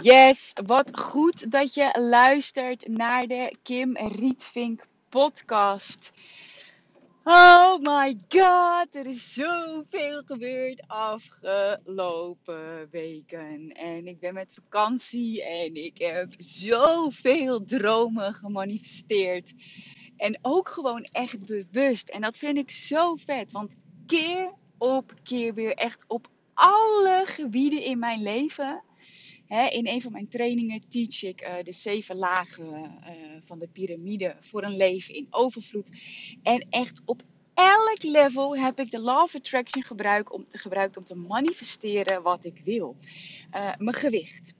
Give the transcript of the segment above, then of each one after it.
Yes, wat goed dat je luistert naar de Kim Rietvink podcast. Oh my god, er is zoveel gebeurd afgelopen weken. En ik ben met vakantie en ik heb zoveel dromen gemanifesteerd. En ook gewoon echt bewust. En dat vind ik zo vet, want keer op keer weer echt op alle gebieden in mijn leven In een van mijn trainingen teach ik uh, de zeven lagen uh, van de piramide voor een leven in overvloed. En echt op elk level heb ik de Law of Attraction gebruikt om, gebruikt om te manifesteren wat ik wil. Uh, mijn gewicht.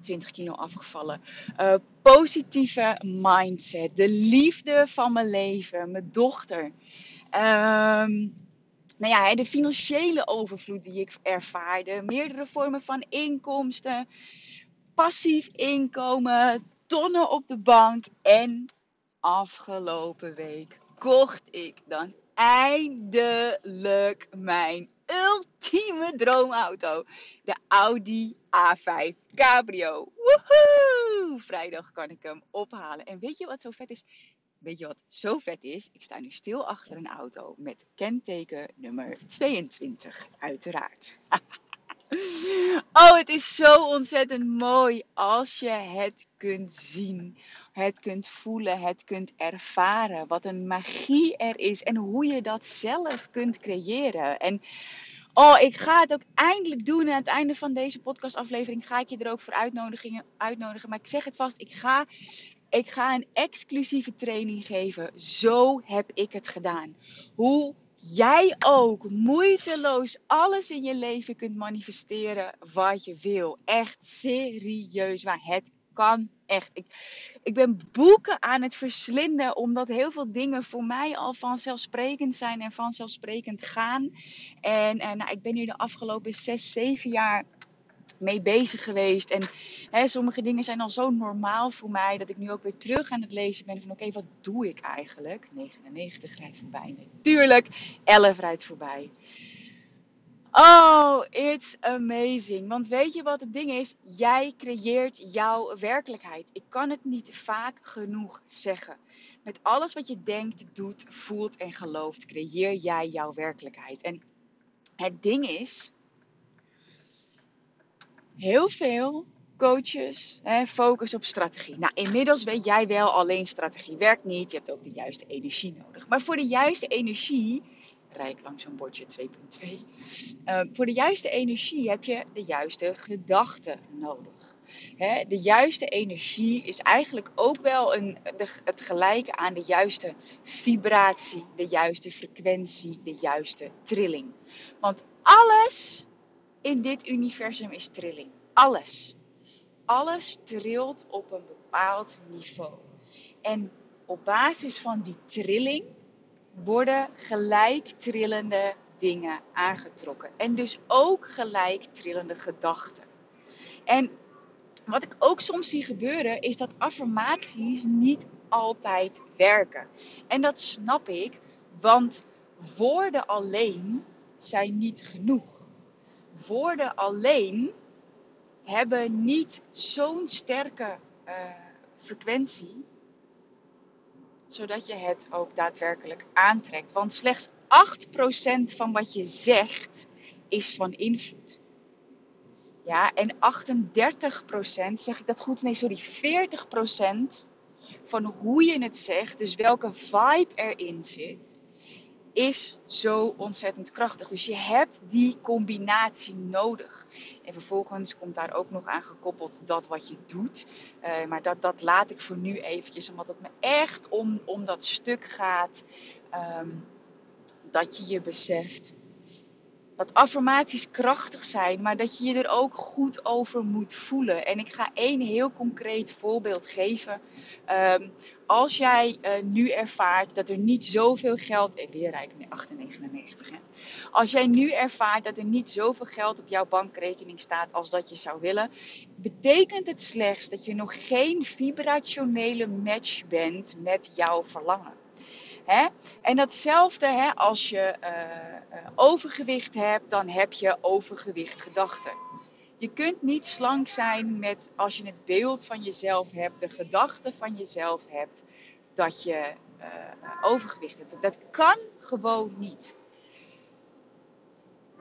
20 kilo afgevallen. positieve mindset. De liefde van mijn leven. Mijn dochter. Ehm nou ja, de financiële overvloed die ik ervaarde, meerdere vormen van inkomsten, passief inkomen, tonnen op de bank en afgelopen week kocht ik dan eindelijk mijn ultieme droomauto. De Audi A5 Cabrio. Woehoe! Vrijdag kan ik hem ophalen. En weet je wat zo vet is? Weet je wat zo vet is? Ik sta nu stil achter een auto met kenteken nummer 22, uiteraard. oh, het is zo ontzettend mooi als je het kunt zien, het kunt voelen, het kunt ervaren. Wat een magie er is en hoe je dat zelf kunt creëren. En Oh, ik ga het ook eindelijk doen. En aan het einde van deze podcastaflevering ga ik je er ook voor uitnodigen. Maar ik zeg het vast, ik ga ik ga een exclusieve training geven. Zo heb ik het gedaan. Hoe jij ook moeiteloos alles in je leven kunt manifesteren wat je wil. Echt serieus waar. Het kan echt. Ik, ik ben boeken aan het verslinden omdat heel veel dingen voor mij al vanzelfsprekend zijn en vanzelfsprekend gaan. En, en nou, ik ben nu de afgelopen 6, 7 jaar mee bezig geweest. En hè, sommige dingen zijn al zo normaal voor mij dat ik nu ook weer terug aan het lezen ben van oké, wat doe ik eigenlijk? 99 rijdt voorbij. Natuurlijk, 11 rijdt voorbij. Oh, it's amazing. Want weet je wat het ding is? Jij creëert jouw werkelijkheid. Ik kan het niet vaak genoeg zeggen. Met alles wat je denkt, doet, voelt en gelooft, creëer jij jouw werkelijkheid. En het ding is, heel veel coaches hè, focus op strategie. Nou, inmiddels weet jij wel, alleen strategie werkt niet. Je hebt ook de juiste energie nodig. Maar voor de juiste energie, rijk langs zo'n bordje 2.2. Uh, voor de juiste energie heb je de juiste gedachten nodig. Hè, de juiste energie is eigenlijk ook wel een, de, het gelijke aan de juiste vibratie, de juiste frequentie, de juiste trilling. Want alles in dit universum is trilling. Alles. Alles trilt op een bepaald niveau. En op basis van die trilling worden gelijk trillende dingen aangetrokken. En dus ook gelijk trillende gedachten. En wat ik ook soms zie gebeuren, is dat affirmaties niet altijd werken. En dat snap ik, want woorden alleen zijn niet genoeg woorden alleen hebben niet zo'n sterke uh, frequentie, zodat je het ook daadwerkelijk aantrekt. Want slechts 8% van wat je zegt is van invloed. Ja, en 38%, zeg ik dat goed? Nee, sorry, 40% van hoe je het zegt, dus welke vibe erin zit, is zo ontzettend krachtig. Dus je hebt die combinatie nodig. En vervolgens komt daar ook nog aan gekoppeld dat wat je doet. Uh, maar dat, dat laat ik voor nu eventjes, omdat het me echt om, om dat stuk gaat. Um, dat je je beseft. Dat affirmaties krachtig zijn, maar dat je je er ook goed over moet voelen. En ik ga één heel concreet voorbeeld geven. Ehm, als jij uh, nu ervaart dat er niet zoveel geld. Eh, weer rijk nee, 8,99. Als jij nu ervaart dat er niet zoveel geld op jouw bankrekening staat als dat je zou willen, betekent het slechts dat je nog geen vibrationele match bent met jouw verlangen. En datzelfde als je uh, overgewicht hebt, dan heb je overgewicht gedachten. Je kunt niet slank zijn met als je het beeld van jezelf hebt, de gedachte van jezelf hebt, dat je uh, overgewicht hebt. Dat kan gewoon niet.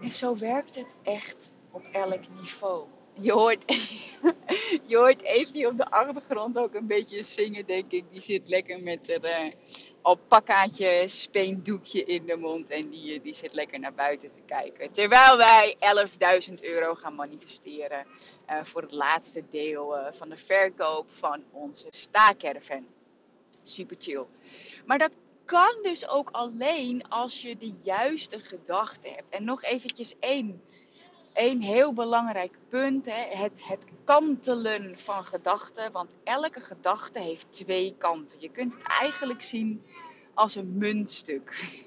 En zo werkt het echt op elk niveau. Je hoort, je hoort Evie op de achtergrond ook een beetje zingen, denk ik. Die zit lekker met haar uh, alpacaatje, speendoekje in de mond. En die, eh, die zit lekker naar buiten te kijken. Terwijl wij 11.000 euro gaan manifesteren uh, voor het laatste deel uh, van de verkoop van onze staakerven. Super chill. Maar dat kan dus ook alleen als je de juiste gedachten hebt. En nog eventjes één, één heel belangrijk punt. Hè. Het, het kantelen van gedachten. Want elke gedachte heeft twee kanten. Je kunt het eigenlijk zien als een muntstuk.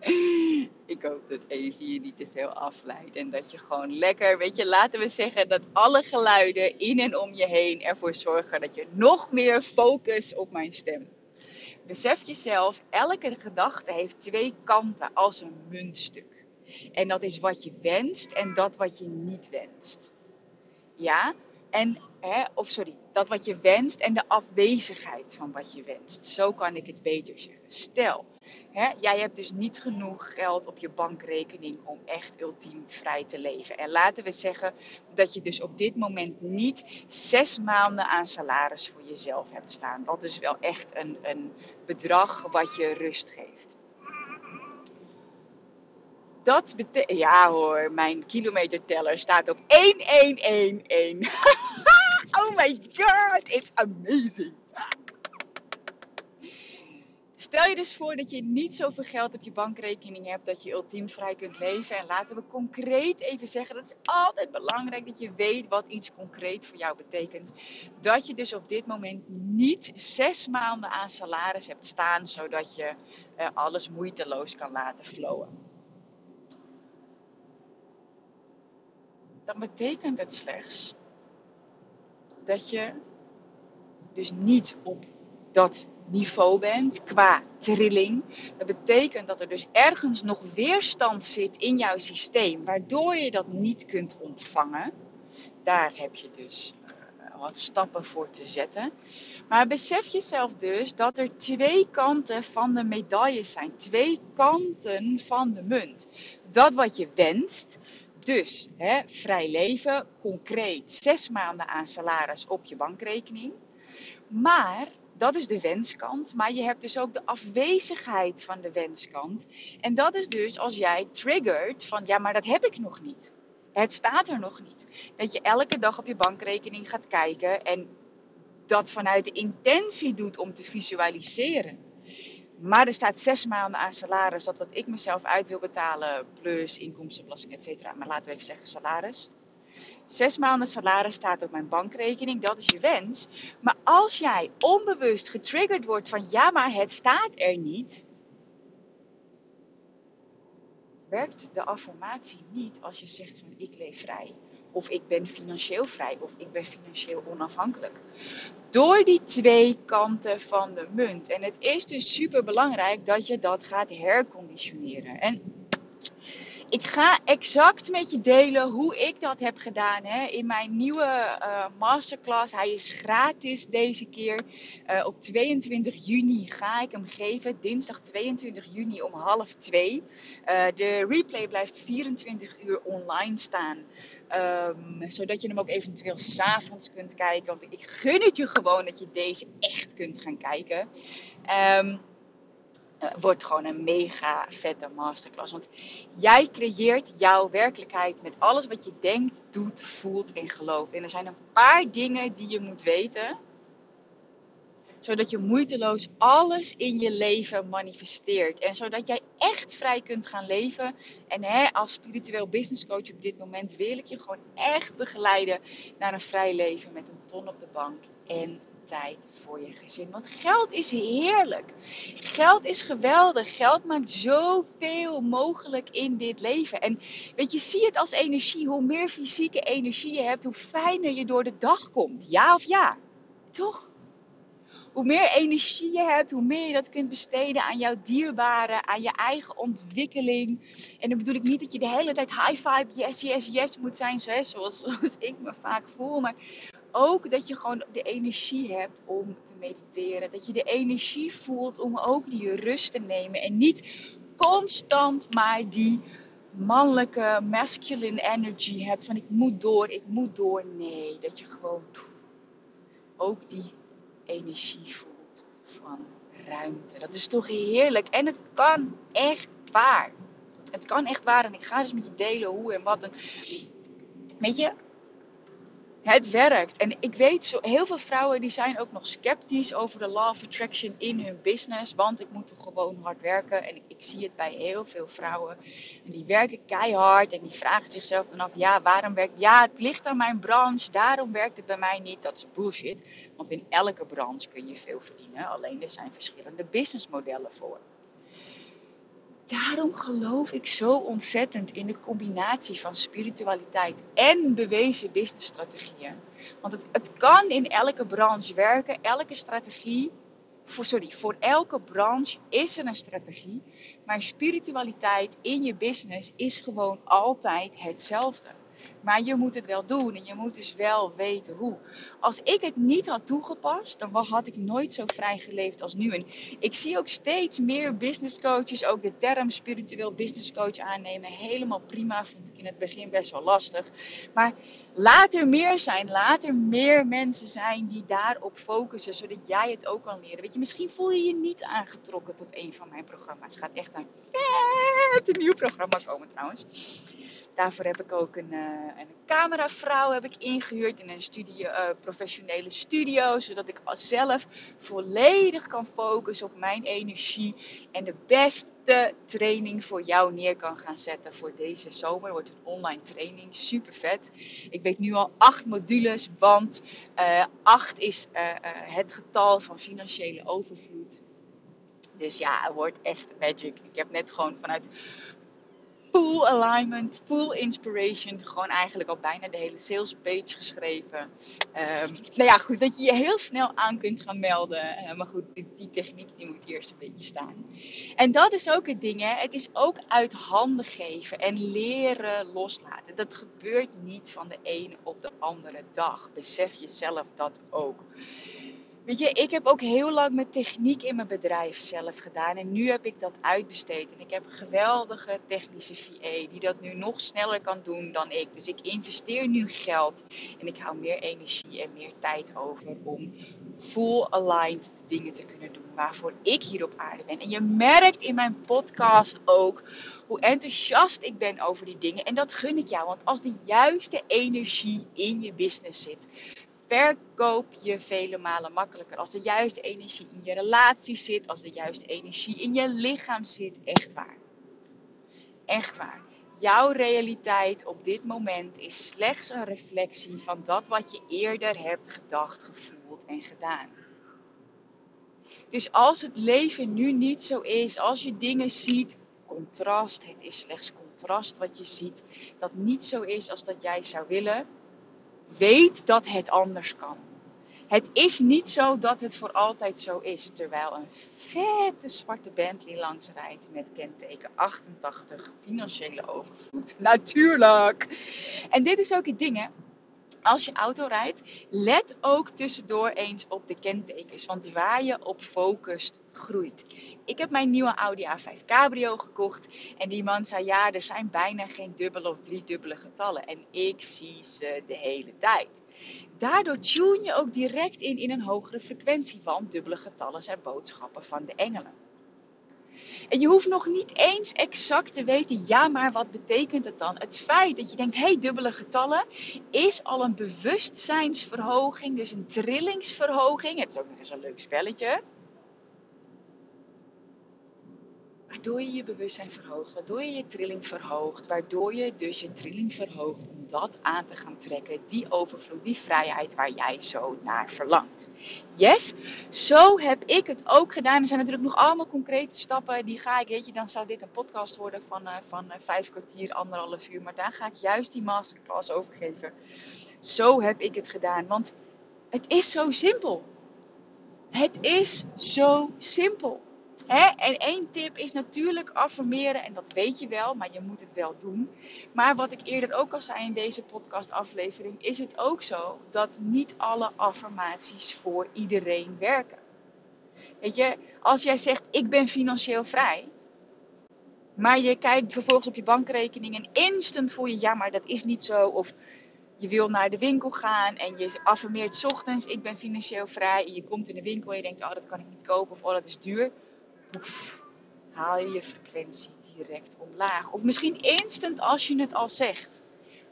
ik hoop dat even je niet te veel afleidt. En dat je gewoon lekker, weet je, laten we zeggen dat alle geluiden in en om je heen ervoor zorgen dat je nog meer focus op mijn stem besef jezelf, elke gedachte heeft twee kanten als een muntstuk. En dat is wat je wenst en dat wat je niet wenst. Ja? En, hè, of sorry, dat wat je wenst en de afwezigheid van wat je wenst. Zo kan ik het beter zeggen. Stel, hè, jij hebt dus niet genoeg geld op je bankrekening om echt ultiem vrij te leven. En laten we zeggen dat je dus op dit moment niet zes maanden aan salaris voor jezelf hebt staan. Dat is wel echt een, een bedrag wat je rust geeft. Dat betekent. Ja hoor, mijn kilometerteller staat op 1111. oh my god, it's amazing. Stel je dus voor dat je niet zoveel geld op je bankrekening hebt dat je ultiem vrij kunt leven. En laten we concreet even zeggen, dat is altijd belangrijk dat je weet wat iets concreet voor jou betekent. Dat je dus op dit moment niet zes maanden aan salaris hebt staan, zodat je uh, alles moeiteloos kan laten flowen. Dan betekent het slechts dat je dus niet op dat niveau bent qua trilling. Dat betekent dat er dus ergens nog weerstand zit in jouw systeem, waardoor je dat niet kunt ontvangen. Daar heb je dus uh, wat stappen voor te zetten. Maar besef jezelf dus dat er twee kanten van de medaille zijn, twee kanten van de munt. Dat wat je wenst, dus hè, vrij leven, concreet zes maanden aan salaris op je bankrekening. Maar dat is de wenskant. Maar je hebt dus ook de afwezigheid van de wenskant. En dat is dus als jij triggert van ja, maar dat heb ik nog niet. Het staat er nog niet. Dat je elke dag op je bankrekening gaat kijken en dat vanuit de intentie doet om te visualiseren. Maar er staat zes maanden aan salaris, dat wat ik mezelf uit wil betalen, plus inkomstenbelasting, et cetera. Maar laten we even zeggen salaris. Zes maanden salaris staat op mijn bankrekening, dat is je wens. Maar als jij onbewust getriggerd wordt van ja, maar het staat er niet, werkt de affirmatie niet als je zegt van ik leef vrij. Of ik ben financieel vrij. Of ik ben financieel onafhankelijk. Door die twee kanten van de munt. En het is dus super belangrijk dat je dat gaat herconditioneren. En ik ga exact met je delen hoe ik dat heb gedaan hè, in mijn nieuwe uh, masterclass. Hij is gratis deze keer. Uh, op 22 juni ga ik hem geven. Dinsdag 22 juni om half twee. Uh, de replay blijft 24 uur online staan. Um, zodat je hem ook eventueel s'avonds kunt kijken. Want ik gun het je gewoon dat je deze echt kunt gaan kijken. Um, wordt gewoon een mega vette masterclass. Want jij creëert jouw werkelijkheid met alles wat je denkt, doet, voelt en gelooft. En er zijn een paar dingen die je moet weten. Zodat je moeiteloos alles in je leven manifesteert. En zodat jij echt vrij kunt gaan leven. En hè, als spiritueel business coach op dit moment wil ik je gewoon echt begeleiden naar een vrij leven met een ton op de bank. En tijd voor je gezin. Want geld is heerlijk. Geld is geweldig. Geld maakt zoveel mogelijk in dit leven. En weet je, zie het als energie. Hoe meer fysieke energie je hebt, hoe fijner je door de dag komt. Ja of ja? Toch? Hoe meer energie je hebt, hoe meer je dat kunt besteden aan jouw dierbaren, aan je eigen ontwikkeling. En dan bedoel ik niet dat je de hele tijd high five, yes, yes, yes moet zijn, zoals, zoals ik me vaak voel. Maar ook dat je gewoon de energie hebt om te mediteren. Dat je de energie voelt om ook die rust te nemen. En niet constant maar die mannelijke, masculine energy hebt. Van ik moet door, ik moet door. Nee, dat je gewoon ook die energie voelt van ruimte. Dat is toch heerlijk. En het kan echt waar. Het kan echt waar. En ik ga dus met je delen hoe en wat. Weet je, het werkt. En ik weet, zo, heel veel vrouwen die zijn ook nog sceptisch over de law of attraction in hun business. Want ik moet toch gewoon hard werken. En ik, zie het bij heel veel vrouwen. En die werken keihard en die vragen zichzelf dan af, ja, waarom werkt... Ja, het ligt aan mijn branche, daarom werkt het bij mij niet. Dat is bullshit. Want in elke branche kun je veel verdienen. Alleen er zijn verschillende businessmodellen voor daarom geloof ik zo ontzettend in de combinatie van spiritualiteit en bewezen businessstrategieën. Want het, het kan in elke branche werken, elke strategie. Sorry, voor elke branche is er een strategie. Maar spiritualiteit in je business is gewoon altijd hetzelfde. Maar je moet het wel doen en je moet dus wel weten hoe. Als ik het niet had toegepast, dan had ik nooit zo vrij geleefd als nu. En ik zie ook steeds meer business coaches ook de term spiritueel business coach aannemen. Helemaal prima, vond ik in het begin best wel lastig. Maar laat er meer zijn. Laat er meer mensen zijn die daarop focussen, zodat jij het ook kan leren. Weet je, misschien voel je je niet aangetrokken tot een van mijn programma's. Het gaat echt een vet nieuw programma komen trouwens. Daarvoor heb ik ook een, uh, een cameravrouw heb ik ingehuurd in een studio, uh, professionele studio, zodat ik zelf volledig kan focussen op mijn energie en de beste training voor jou neer kan gaan zetten voor deze zomer. wordt een online training, super vet. Ik weet nu al acht modules, want uh, acht is het getal van financiële overvloed. Dus ja, het wordt echt magic. Ik heb net gewoon vanuit full alignment, full inspiration. Gewoon eigenlijk al bijna de hele sales page geschreven. Um, nou ja, goed, dat je je heel snel aan kunt gaan melden. Uh, maar goed, die, die, techniek die moet eerst een beetje staan. En dat is ook het ding, hè. Het is ook uit handen geven en leren loslaten. Dat gebeurt niet van de ene op de andere dag. Besef jezelf dat ook. Weet je, ik heb ook heel lang met techniek in mijn bedrijf zelf gedaan. En nu heb ik dat uitbesteed. En ik heb een geweldige technische VA die dat nu nog sneller kan doen dan ik. Dus ik investeer nu geld. En ik hou meer energie en meer tijd over om full aligned dingen te kunnen doen. Waarvoor ik hier op aarde ben. En je merkt in mijn podcast ook hoe enthousiast ik ben over die dingen. En dat gun ik jou. Want als de juiste energie in je business zit verkoop je vele malen makkelijker. Als de juiste energie in je relatie zit, als de juiste energie in je lichaam zit. Echt waar. Echt waar. Jouw realiteit op dit moment is slechts een reflectie van dat wat je eerder hebt gedacht, gevoeld en gedaan. Dus als het leven nu niet zo is, als je dingen ziet, contrast, het is slechts contrast wat je ziet, dat niet zo is als dat jij zou willen, weet dat het anders kan. Het is niet zo dat het voor altijd zo is. Terwijl een vette zwarte Bentley langs rijdt met kenteken 88 financiële overvloed. Natuurlijk! En dit is ook het ding, hè als je auto rijdt, let ook tussendoor eens op de kentekens. Want waar je op focust, groeit. Ik heb mijn nieuwe Audi A5 Cabrio gekocht. En die man zei: Ja, er zijn bijna geen dubbele of driedubbele getallen. En ik zie ze de hele tijd. Daardoor tune je ook direct in in een hogere frequentie van dubbele getallen zijn boodschappen van de engelen. En je hoeft nog niet eens exact te weten, ja, maar wat betekent het dan? Het feit dat je denkt, hé, hey, dubbele getallen, is al een bewustzijnsverhoging, dus een trillingsverhoging. Het is ook nog eens een leuk spelletje. Waardoor je je bewustzijn verhoogt, waardoor je je trilling verhoogt, waardoor je dus je trilling verhoogt om dat aan te gaan trekken, die overvloed, die vrijheid waar jij zo naar verlangt. Yes, zo heb ik het ook gedaan. Er zijn natuurlijk nog allemaal concrete stappen, die ga ik, weet je, dan zou dit een podcast worden van, uh, van uh, vijf kwartier, anderhalf uur, maar daar ga ik juist die masterclass over geven. Zo heb ik het gedaan, want het is zo simpel. Het is zo simpel. En één tip is natuurlijk affirmeren, en dat weet je wel, maar je moet het wel doen. Maar wat ik eerder ook al zei in deze podcastaflevering, is het ook zo dat niet alle affirmaties voor iedereen werken. Weet je, als jij zegt ik ben financieel vrij, maar je kijkt vervolgens op je bankrekening en instant voel je ja, maar dat is niet zo. Of je wil naar de winkel gaan en je affirmeert ochtends ik ben financieel vrij. En je komt in de winkel en je denkt oh dat kan ik niet kopen of oh dat is duur haal je je frequentie direct omlaag. Of misschien instant als je het al zegt.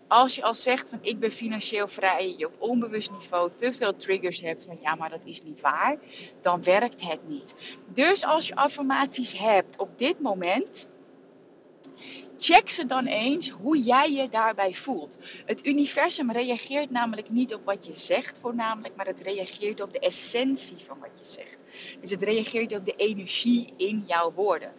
Als je al zegt van ik ben financieel vrij, je op onbewust niveau te veel triggers hebt van ja, maar dat is niet waar, dan werkt het niet. Dus als je affirmaties hebt op dit moment, check ze dan eens hoe jij je daarbij voelt. Het universum reageert namelijk niet op wat je zegt voornamelijk, maar het reageert op de essentie van wat je zegt. Dus het reageert op de energie in jouw woorden.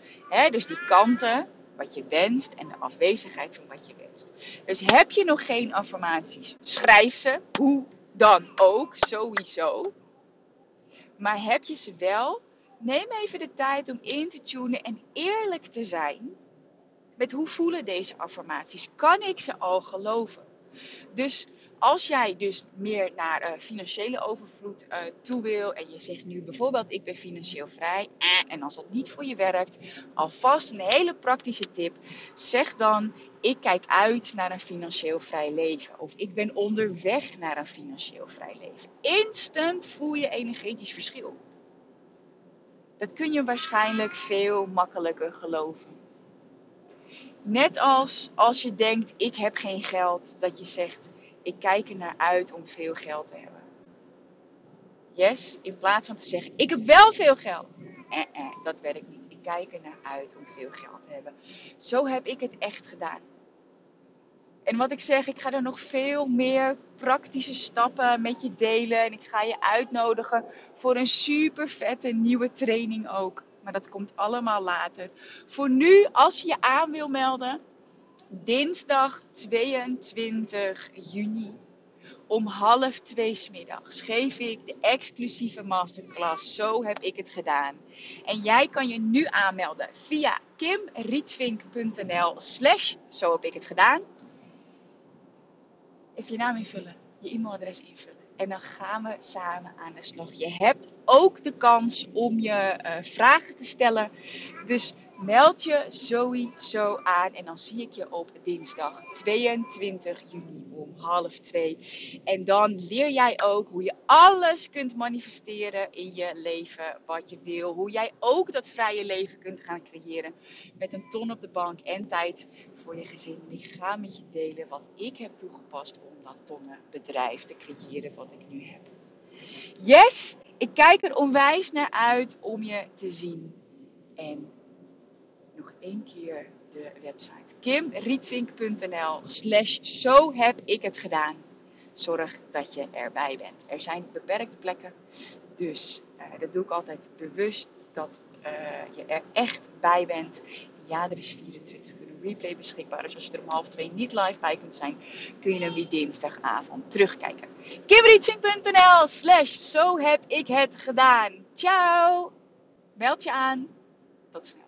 dus die kanten, wat je wenst en de afwezigheid van wat je wenst. Dus heb je nog geen affirmaties, schrijf ze, hoe dan ook, sowieso. Maar heb je ze wel, neem even de tijd om in te tunen en eerlijk te zijn met hoe voelen deze affirmaties. Kan ik ze al geloven? Dus als jij dus meer naar uh, financiële overvloed uh, toe wil en je zegt nu bijvoorbeeld ik ben financieel vrij eh, en als dat niet voor je werkt, alvast een hele praktische tip. Zeg dan ik kijk uit naar een financieel vrij leven of ik ben onderweg naar een financieel vrij leven. Instant voel je energetisch verschil. Dat kun je waarschijnlijk veel makkelijker geloven. Net als als je denkt ik heb geen geld, dat je zegt ik kijk er naar uit om veel geld te hebben. Yes, in plaats van te zeggen, ik heb wel veel geld. Eh, eh, dat werkt niet. Ik kijk er naar uit om veel geld te hebben. Zo heb ik het echt gedaan. En wat ik zeg, ik ga er nog veel meer praktische stappen met je delen. En ik ga je uitnodigen voor een super vette nieuwe training ook. Maar dat komt allemaal later. Voor nu, als je je aan wil melden, dinsdag 22 juni om half twee smiddags geef ik de exclusieve masterclass. Zo heb ik het gedaan. En jij kan je nu aanmelden via kimrietvink.nl slash zo heb ik het gedaan. Even je naam invullen, je e-mailadres invullen. En dan gaan we samen aan de slag. Je hebt ook de kans om je uh, vragen te stellen. Dus meld je sowieso aan en dan zie ik je op dinsdag 22 juni om half twee. En dan leer jij ook hoe je alles kunt manifesteren in je leven wat je wil. Hoe jij ook dat vrije leven kunt gaan creëren met een ton op de bank en tijd voor je gezin. En ik ga met je delen wat ik heb toegepast om dat tonnenbedrijf te creëren wat ik nu heb. Yes, ik kijk er onwijs naar uit om je te zien. En nog één keer de website. kimrietvink.nl slash zo heb ik het gedaan. Zorg dat je erbij bent. Er zijn beperkte plekken. Dus uh, dat doe ik altijd bewust dat uh, je er echt bij bent. Ja, er is 24 uur replay beschikbaar. Dus als je er om half twee niet live bij kunt zijn, kun je hem weer dinsdagavond terugkijken. kimrietvink.nl slash zo heb ik het gedaan. Ciao! Meld je aan. Tot snel.